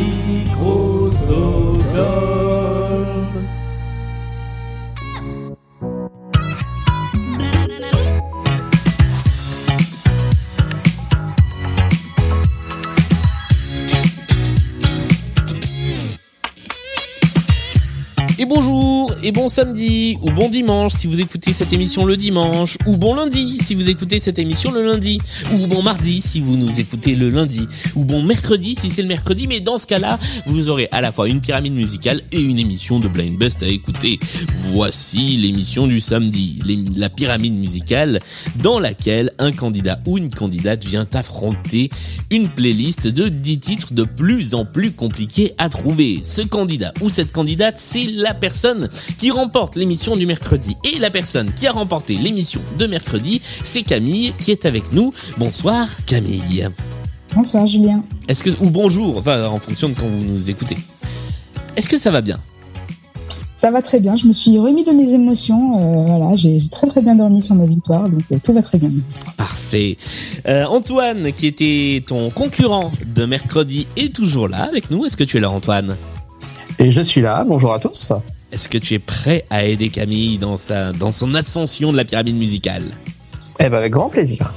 Micro-Stockholm. Bon samedi, ou bon dimanche si vous écoutez cette émission le dimanche, ou bon lundi si vous écoutez cette émission le lundi, ou bon mardi si vous nous écoutez le lundi, ou bon mercredi si c'est le mercredi, mais dans ce cas-là, vous aurez à la fois une pyramide musicale et une émission de Blind Best à écouter. Voici l'émission du samedi, la pyramide musicale dans laquelle un candidat ou une candidate vient affronter une playlist de 10 titres de plus en plus compliqués à trouver. Ce candidat ou cette candidate, c'est la personne qui remporte l'émission du mercredi. Et la personne qui a remporté l'émission de mercredi, c'est Camille qui est avec nous. Bonsoir Camille. Bonsoir Julien. Est-ce que ou bonjour, enfin en fonction de quand vous nous écoutez. Est-ce que ça va bien? Ça va très bien. Je me suis remis de mes émotions. Euh, voilà, j'ai très très bien dormi sur ma victoire, donc euh, tout va très bien. Parfait. Euh, Antoine, qui était ton concurrent de mercredi, est toujours là avec nous. Est-ce que tu es là, Antoine? Et je suis là, bonjour à tous. Est-ce que tu es prêt à aider Camille dans sa dans son ascension de la pyramide musicale? Eh ben avec grand plaisir.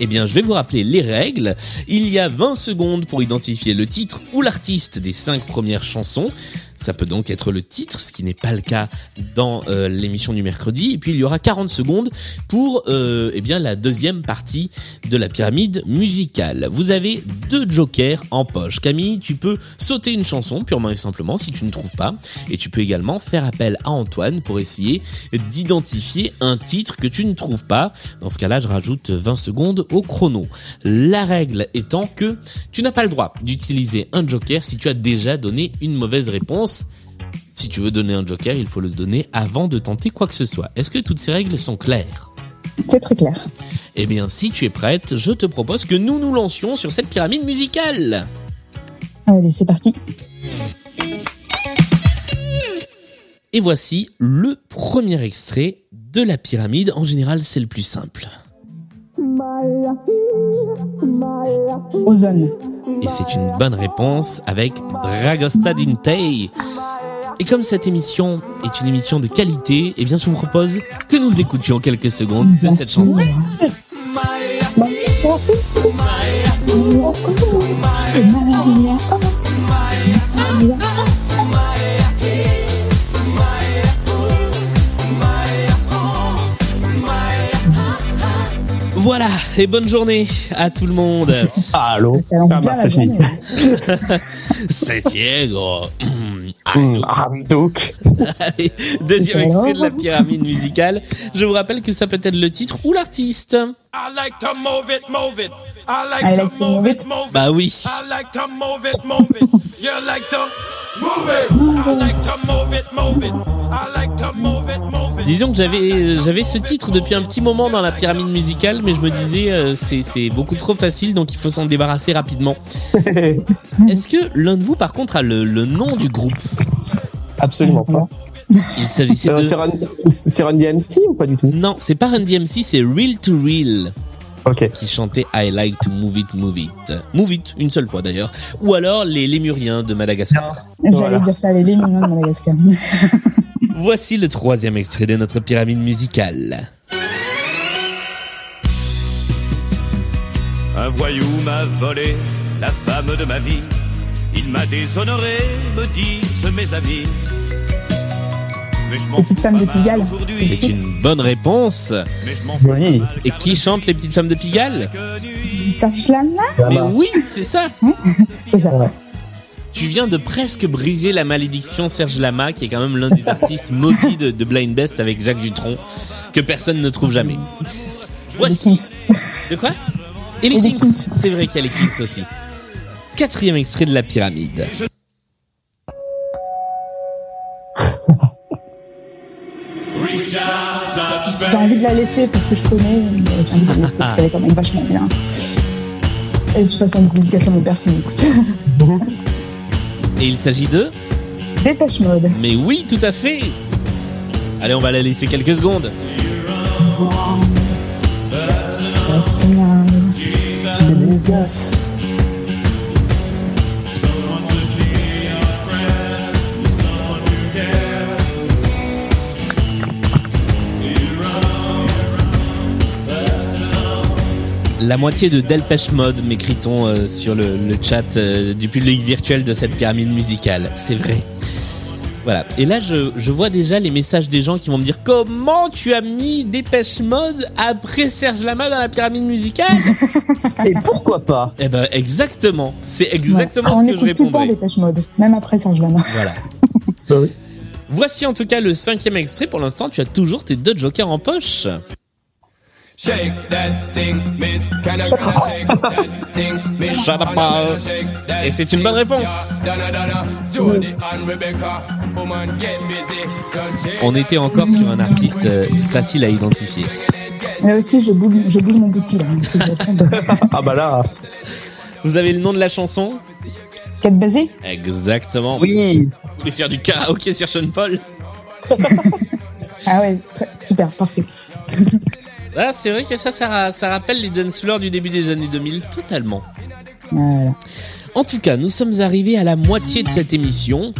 Eh bien, je vais vous rappeler les règles. Il y a 20 secondes pour identifier le titre ou l'artiste des 5 premières chansons. Ça peut donc être le titre, ce qui n'est pas le cas dans euh, l'émission du mercredi. Et puis il y aura 40 secondes pour euh, eh bien la deuxième partie de la pyramide musicale. Vous avez deux jokers en poche. Camille, tu peux sauter une chanson purement et simplement si tu ne trouves pas. Et tu peux également faire appel à Antoine pour essayer d'identifier un titre que tu ne trouves pas. Dans ce cas-là, je rajoute 20 secondes au chrono. La règle étant que tu n'as pas le droit d'utiliser un joker si tu as déjà donné une mauvaise réponse. Si tu veux donner un joker, il faut le donner avant de tenter quoi que ce soit. Est-ce que toutes ces règles sont claires? C'est très clair. Eh bien, si tu es prête, je te propose que nous nous lancions sur cette pyramide musicale. Allez, c'est parti. Et voici le premier extrait de la pyramide. En général, c'est le plus simple. Ozone. Et c'est une bonne réponse avec Dragosta Dintei. Et comme cette émission est une émission de qualité, eh bien je vous propose que nous écoutions quelques secondes de cette chanson. Et bonne journée à tout le monde. Allô lance Ah bah c'est fini. journée. C'est Diego. Donc, Allez, deuxième extrait de la pyramide musicale. Je vous rappelle que ça peut être le titre ou l'artiste. I like to move it, move it. I like, I to, like to move it. move it. Bah oui. I like to move it, move it. You like to move it. I like to move it, move it. I like to move it, move it. Disons que j'avais j'avais ce titre depuis un petit moment dans la pyramide musicale, mais je me disais euh, c'est c'est beaucoup trop facile, donc il faut s'en débarrasser rapidement. Est-ce que l'un de vous par contre a le, le nom du groupe? Absolument pas. Il s'agissait Euh, de c'est Run, c'est Run DMC ou pas du tout? Non, c'est pas Run DMC, c'est Real to Real Qui chantait I like to move it, move it, move it une seule fois d'ailleurs, ou alors les Lémuriens de Madagascar. J'allais Voilà. dire ça, les lémuriens de Madagascar. Voici le troisième extrait de notre pyramide musicale. Un voyou m'a volé la femme de ma vie. Il m'a déshonoré, me disent mes amis. Mais je m'en Petite fous femme pas de Pigalle. C'est une bonne réponse. Mais je m'en fous Oui. pas mal, Et qui chante les petites femmes de Pigalle. Serge Lama Mais oui, c'est ça. C'est ça. Tu viens de presque briser la malédiction Serge Lama, qui est quand même l'un des artistes maudits de, de Blind Best avec Jacques Dutronc, que personne ne trouve jamais. Voici. Kings. De quoi? Et les. Kings. C'est vrai qu'il y a les Kings aussi. Quatrième extrait de la pyramide. J'ai envie de la laisser parce que je connais, mais j'ai envie de la laisser parce qu'elle est quand même vachement bien. Et je passe en dédicace à mon père s'il m'écoute. Et il s'agit de Dépêche mode. Mais oui, tout à fait Allez, on va la laisser quelques secondes. La moitié de Delpech Mode, m'écrit-on euh, sur le, le chat euh, du public virtuel de cette pyramide musicale. C'est vrai. Voilà. Et là, je, je vois déjà les messages des gens qui vont me dire comment tu as mis Dépêche Mode après Serge Lama dans la pyramide musicale? Et pourquoi pas? Eh ben, exactement. C'est exactement Ouais. ce On que je écoute tout le temps répondrais. Dépêche Mode, même après Serge Lama. Voilà. Bah oui. Voici en tout cas le cinquième extrait. Pour l'instant, tu as toujours tes deux jokers en poche. Shake that thing, miss. Can I shake that thing, miss? Shut up, Paul. Et c'est une bonne réponse. On était encore sur un artiste euh, facile à identifier. Là aussi, je boule, je boule mon bouti, là. Ah bah là. Vous avez le nom de la chanson? Quête basée Exactement. Oui. Vous voulez faire du karaoké sur Sean Paul? Ah ouais, super, parfait. Ah, c'est vrai que ça, ça, ra- ça rappelle les dance floors du début des années 2000, totalement. Voilà. En tout cas, nous sommes arrivés à la moitié de cette émission,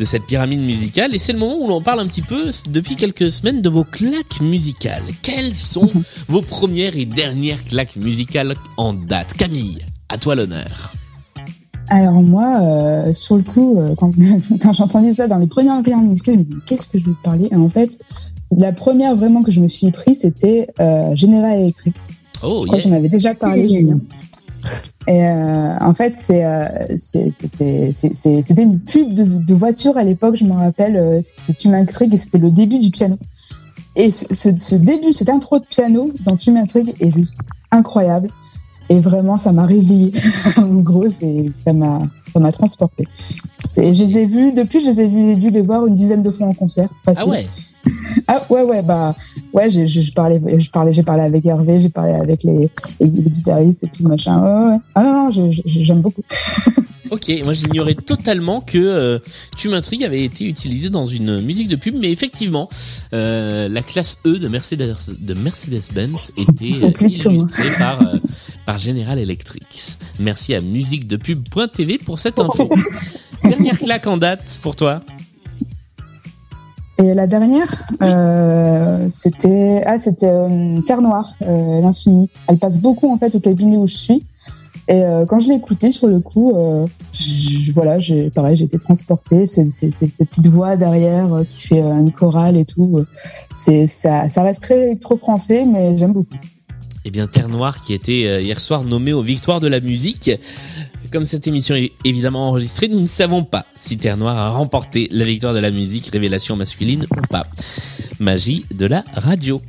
de cette pyramide musicale, et c'est le moment où l'on parle un petit peu, depuis quelques semaines, de vos claques musicales. Quelles sont vos premières et dernières claques musicales en date? Camille, à toi l'honneur. Alors moi, euh, sur le coup, euh, quand, quand j'entendais ça dans les premières prières musicales, je me dis qu'est-ce que je vais te parler? Et en fait, la première vraiment que je me suis pris, c'était euh, General Electric. Oh, yeah. j'en avais déjà parlé, Julien. Et euh, en fait, c'est, euh, c'était, une pub de, de voiture à l'époque, je me rappelle, c'était Tu m'intrigues et c'était le début du piano. Et ce, ce, ce début, cette intro de piano dans Tu m'intrigues est juste incroyable. Et vraiment, ça m'a réveillée. en gros, ça m'a, ça m'a transporté. C'est, je les ai vus, depuis, je les ai vus, dû les voir une dizaine de fois en concert. Ah ouais Ah ouais ouais bah ouais je, je, je parlais je parlais j'ai parlé avec Hervé j'ai parlé avec les, les, les guitaristes et tout machin ouais ouais ah non j'aime beaucoup Ok, moi j'ignorais totalement que euh, Tu m'intrigues avait été utilisé dans une musique de pub, mais effectivement, euh, la classe E de Mercedes de Mercedes-Benz était euh, Plus que moi. illustrée par par General Electric. Merci à musiquedepub.tv pour cette info. Dernière claque en date pour toi. Et la dernière euh, c'était ah c'était euh, Terre Noire euh, l'infini. Elle passe beaucoup en fait au cabinet où je suis. Et euh, quand je l'ai écoutée sur le coup euh, je- voilà j'ai pareil j'ai été transportée. C'est cette petite voix derrière euh, qui fait euh, une chorale et tout. Euh, c'est ça ça reste très électro français mais j'aime beaucoup. Eh bien, Terre Noire qui était hier soir nommée aux Victoires de la musique. Comme cette émission est évidemment enregistrée, nous ne savons pas si Terre Noire a remporté la victoire de la musique révélation masculine ou pas. Magie de la radio.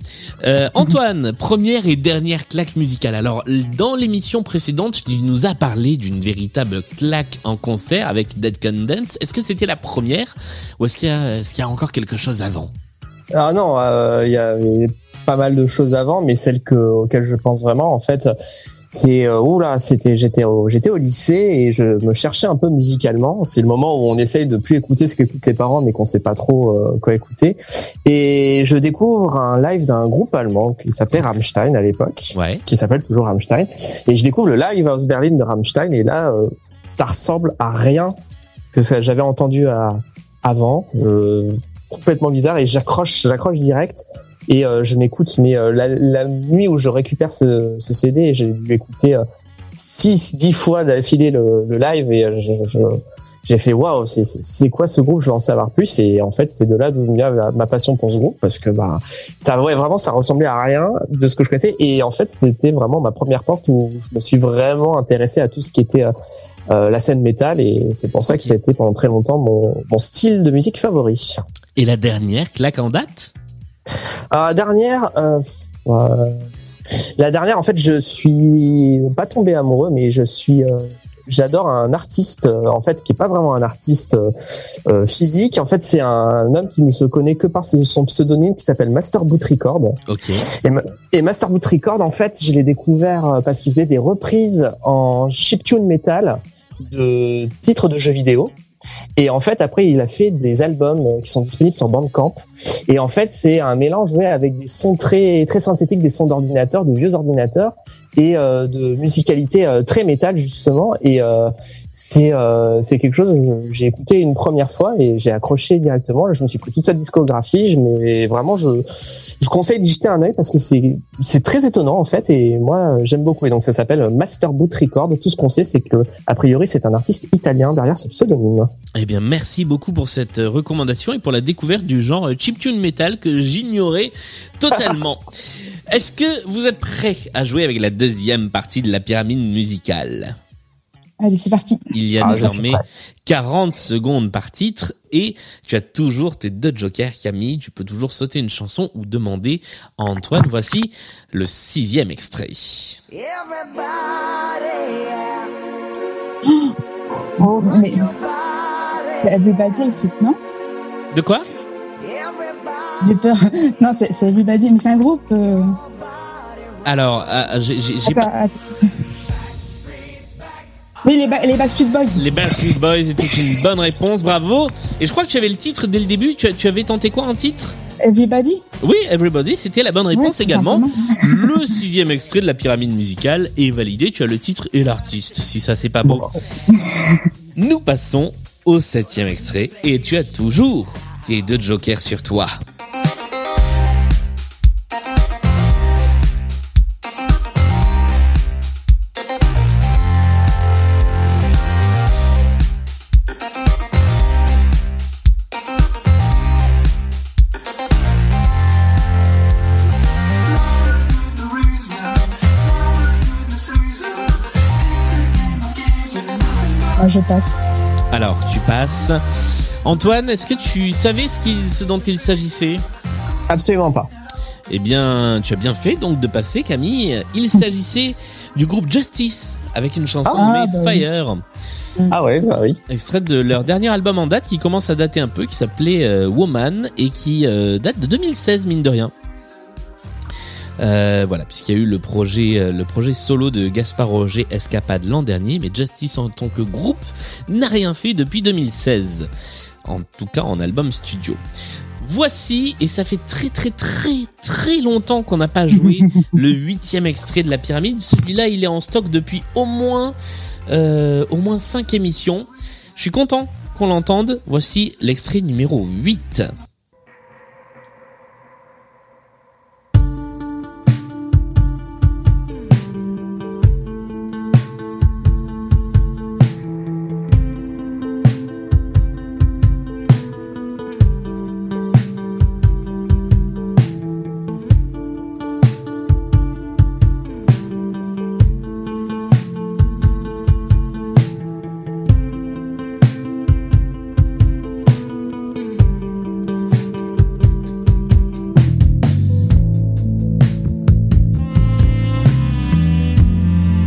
Euh, Antoine, première et dernière claque musicale. Alors, dans l'émission précédente, tu nous as parlé d'une véritable claque en concert avec Dead Can Dance. Est-ce que c'était la première ou est-ce qu'il y, a- y encore quelque chose avant? Ah non, euh, il y a pas mal de choses avant, mais celle que, auquel je pense vraiment, en fait, c'est euh, oula, c'était j'étais au j'étais au lycée et je me cherchais un peu musicalement. C'est le moment où on essaye de plus écouter ce qu'écoutent les parents, mais qu'on sait pas trop euh, quoi écouter. Et je découvre un live d'un groupe allemand qui s'appelait Rammstein à l'époque Ouais. qui s'appelle toujours Rammstein. Et je découvre le live House Berlin de Rammstein et là, euh, ça ressemble à rien que ce que j'avais entendu à- avant. Euh, complètement bizarre et j'accroche, j'accroche direct. Et euh, je m'écoute, mais euh, la, la nuit où je récupère ce, ce CD, j'ai dû écouter euh, six, dix fois d'affilée le, le live et euh, je, je- j'ai fait waouh, c'est quoi ce groupe? Je veux en savoir plus. Et en fait, c'est de là d'où vient ma, passion pour ce groupe parce que bah ça, ouais, vraiment, ça ressemblait à rien de ce que je connaissais. Et en fait, c'était vraiment ma première porte où je me suis vraiment intéressé à tout ce qui était euh, euh, la scène métal. Et c'est pour ça que ça a été pendant très longtemps mon, mon style de musique favori. Et la dernière claque en date? Euh, dernière, euh, euh, la dernière, en fait, je suis pas tombé amoureux, mais je suis, euh, j'adore un artiste, en fait, qui est pas vraiment un artiste physique. En fait, c'est un homme qui ne se connaît que par son pseudonyme, qui s'appelle Master Boot Record. Ok. Et, ma- et Master Boot Record, en fait, je l'ai découvert parce qu'il faisait des reprises en chiptune metal de titres de jeux vidéo. Et en fait, après, il a fait des albums euh, qui sont disponibles sur Bandcamp. Et en fait, c'est un mélange ouais, avec des sons très très synthétiques, des sons d'ordinateur, de vieux ordinateurs. et euh, de musicalité euh, très métal justement. Et c'est euh, c'est quelque chose que j'ai écouté une première fois et j'ai accroché directement. Je me suis pris toute sa discographie. Je me vraiment je je conseille d'y jeter un œil parce que c'est c'est très étonnant en fait et moi j'aime beaucoup. Et donc ça s'appelle Master Boot Record. Tout ce qu'on sait c'est que a priori c'est un artiste italien derrière ce pseudonyme. Eh bien, merci beaucoup pour cette recommandation et pour la découverte du genre chiptune metal que j'ignorais totalement. Est-ce que vous êtes prêts à jouer avec la deuxième partie de la pyramide musicale? Allez, c'est parti. Il y a Ah, désormais prêt. 40 secondes par titre et tu as toujours tes deux jokers Camille. Tu peux toujours sauter une chanson ou demander à Antoine. Voici le sixième extrait. Oh, mais c'est Everybody le titre, non? De quoi? J'ai peur. Non, c'est Everybody, mais c'est un groupe. Euh... Alors, euh, j'ai pas... attends. Oui, les, ba- les Backstreet Boys. Les Backstreet Boys étaient une bonne réponse, bravo. Et je crois que tu avais le titre dès le début. Tu, avais tenté quoi en titre? Everybody Oui, Everybody, c'était la bonne réponse également. Le sixième extrait de la pyramide musicale est validé. Tu as le titre et l'artiste. Si ça c'est pas beau. Nous passons au septième extrait et tu as toujours tes deux jokers sur toi. Je passe. Alors, tu passes. Antoine, est-ce que tu savais ce, qu'il- ce dont il s'agissait? Absolument pas. Eh bien, tu as bien fait donc de passer, Camille. Il s'agissait du groupe Justice avec une chanson Ah, nommée bah oui. Fire, Ah ouais, bah oui. extrait de leur dernier album en date qui commence à dater un peu, qui s'appelait euh, Woman et qui euh, date de 2016 mine de rien. Euh, voilà, puisqu'il y a eu le projet, euh, le projet solo de Gaspard Roger Escapade l'an dernier, mais Justice en tant que groupe n'a rien fait depuis 2016. En tout cas, en album studio. Voici, et ça fait très très très très longtemps qu'on n'a pas joué le huitième extrait de la pyramide. Celui-là, il est en stock depuis au moins euh, au moins cinq émissions. Je suis content qu'on l'entende. Voici l'extrait numéro 8.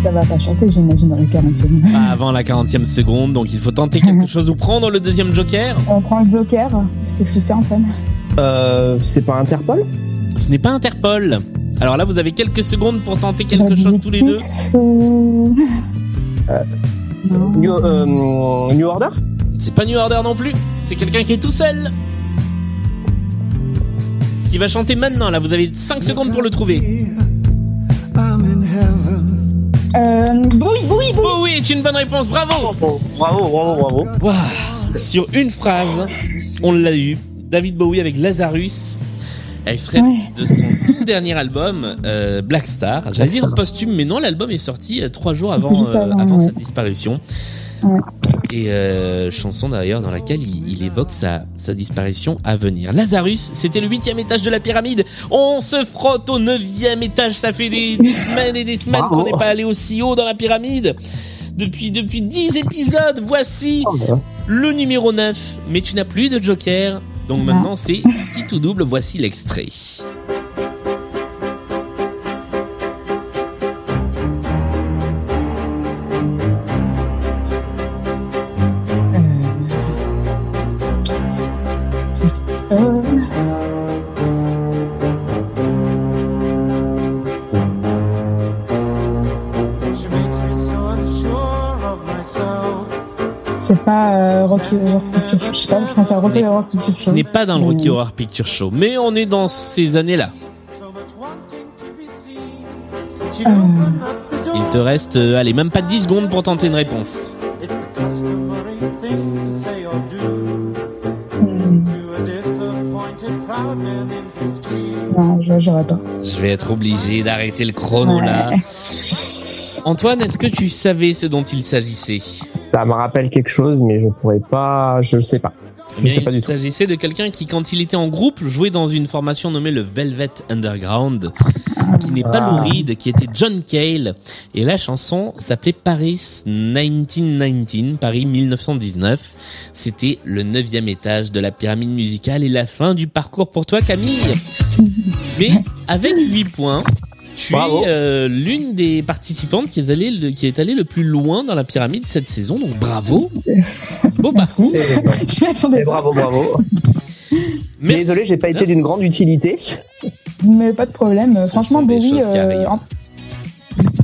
Ça va pas chanter, j'imagine, dans les 40 secondes. Pas avant la 40e seconde, donc il faut tenter quelque chose ou prendre le deuxième joker. On prend le bloqueur. Est-ce que tu sais, Antoine Euh, c'est pas Interpol? Ce n'est pas Interpol. Alors là, vous avez quelques secondes pour tenter quelque chose tous les deux. Euh. New, euh, New Order? C'est pas New Order non plus. C'est quelqu'un qui est tout seul. Qui va chanter maintenant. Là, vous avez 5 secondes pour le trouver. I'm in heaven. Euh, Bowie, Bowie, Bowie. Bowie est une bonne réponse. Bravo. Bravo, bravo, bravo. Sur une phrase, on l'a eu. David Bowie avec Lazarus. Extrait Ouais. de son tout dernier album, euh, Black Star. J'allais dire posthume, mais non, l'album est sorti euh, trois jours avant, euh, ouais. sa disparition. Ouais. Et euh, chanson d'ailleurs dans laquelle il, il évoque sa, sa disparition à venir. Lazarus, c'était le huitième étage de la pyramide. On se frotte au neuvième étage. Ça fait des, des semaines et des semaines qu'on n'est pas allé aussi haut dans la pyramide. Depuis depuis dix épisodes, voici Oh, bah. le numéro 9. Mais tu n'as plus de joker. Donc maintenant c'est petit ou double. Voici l'extrait. C'est pas euh, Rocky Horror Picture Show. Je sais pas, je pense à Rocky Horror Picture Ce Show. n'est pas dans le Rocky. Horror Picture Show, mais on est dans ces années-là. Door. Il te reste, euh, allez, même pas 10 secondes pour tenter une réponse. Non, je- pas. Je vais être obligé d'arrêter le chrono là. Antoine, est-ce que tu savais ce dont il s'agissait? Ça me rappelle quelque chose, mais je pourrais pas, je sais pas. Eh Je sais pas il s'agissait de quelqu'un qui, quand il était en groupe, jouait dans une formation nommée le Velvet Underground, qui n'est pas Ah. Lou Reed, qui était John Cale. Et la chanson s'appelait Paris 1919, Paris 1919. C'était le neuvième étage de la pyramide musicale et la fin du parcours pour toi, Camille. Mais avec 8 points, tu Bravo. es euh, l'une des participantes qui est, allée le, qui est allée le plus loin dans la pyramide cette saison, donc bravo. Beau parcours. Je m'attendais bravo, bravo. Merci. Désolé, j'ai pas été d'une grande utilité. Mais pas de problème. Ce Franchement, Bowie. en-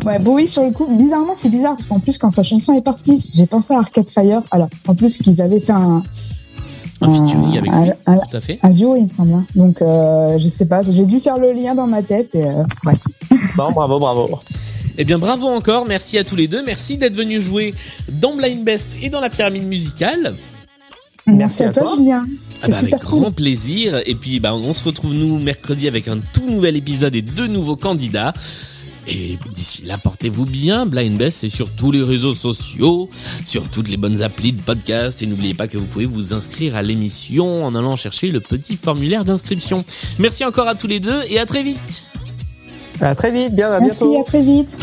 Ouais, Bowie sur le coup, bizarrement c'est bizarre parce qu'en plus quand sa chanson est partie, j'ai pensé à Arcade Fire. Alors en plus qu'ils avaient fait un, Un featuring avec lui, un, un- tout à fait. un duo il me semble. hein. Donc euh, je sais pas, j'ai dû faire le lien dans ma tête. Et, euh, ouais. Bon, bravo, bravo. Eh bien, bravo encore. Merci à tous les deux. Merci d'être venus jouer dans Blind Best et dans la pyramide musicale. Merci, à, à toi, toi. Julien. Ah bah, avec cool. grand plaisir. Et puis, bah, on se retrouve nous mercredi avec un tout nouvel épisode et deux nouveaux candidats. Et d'ici là, portez-vous bien. Blind Best, c'est sur tous les réseaux sociaux, sur toutes les bonnes applis de podcast. Et n'oubliez pas que vous pouvez vous inscrire à l'émission en allant chercher le petit formulaire d'inscription. Merci encore à tous les deux et à très vite. À très vite, bien, à Merci, bientôt. à très vite.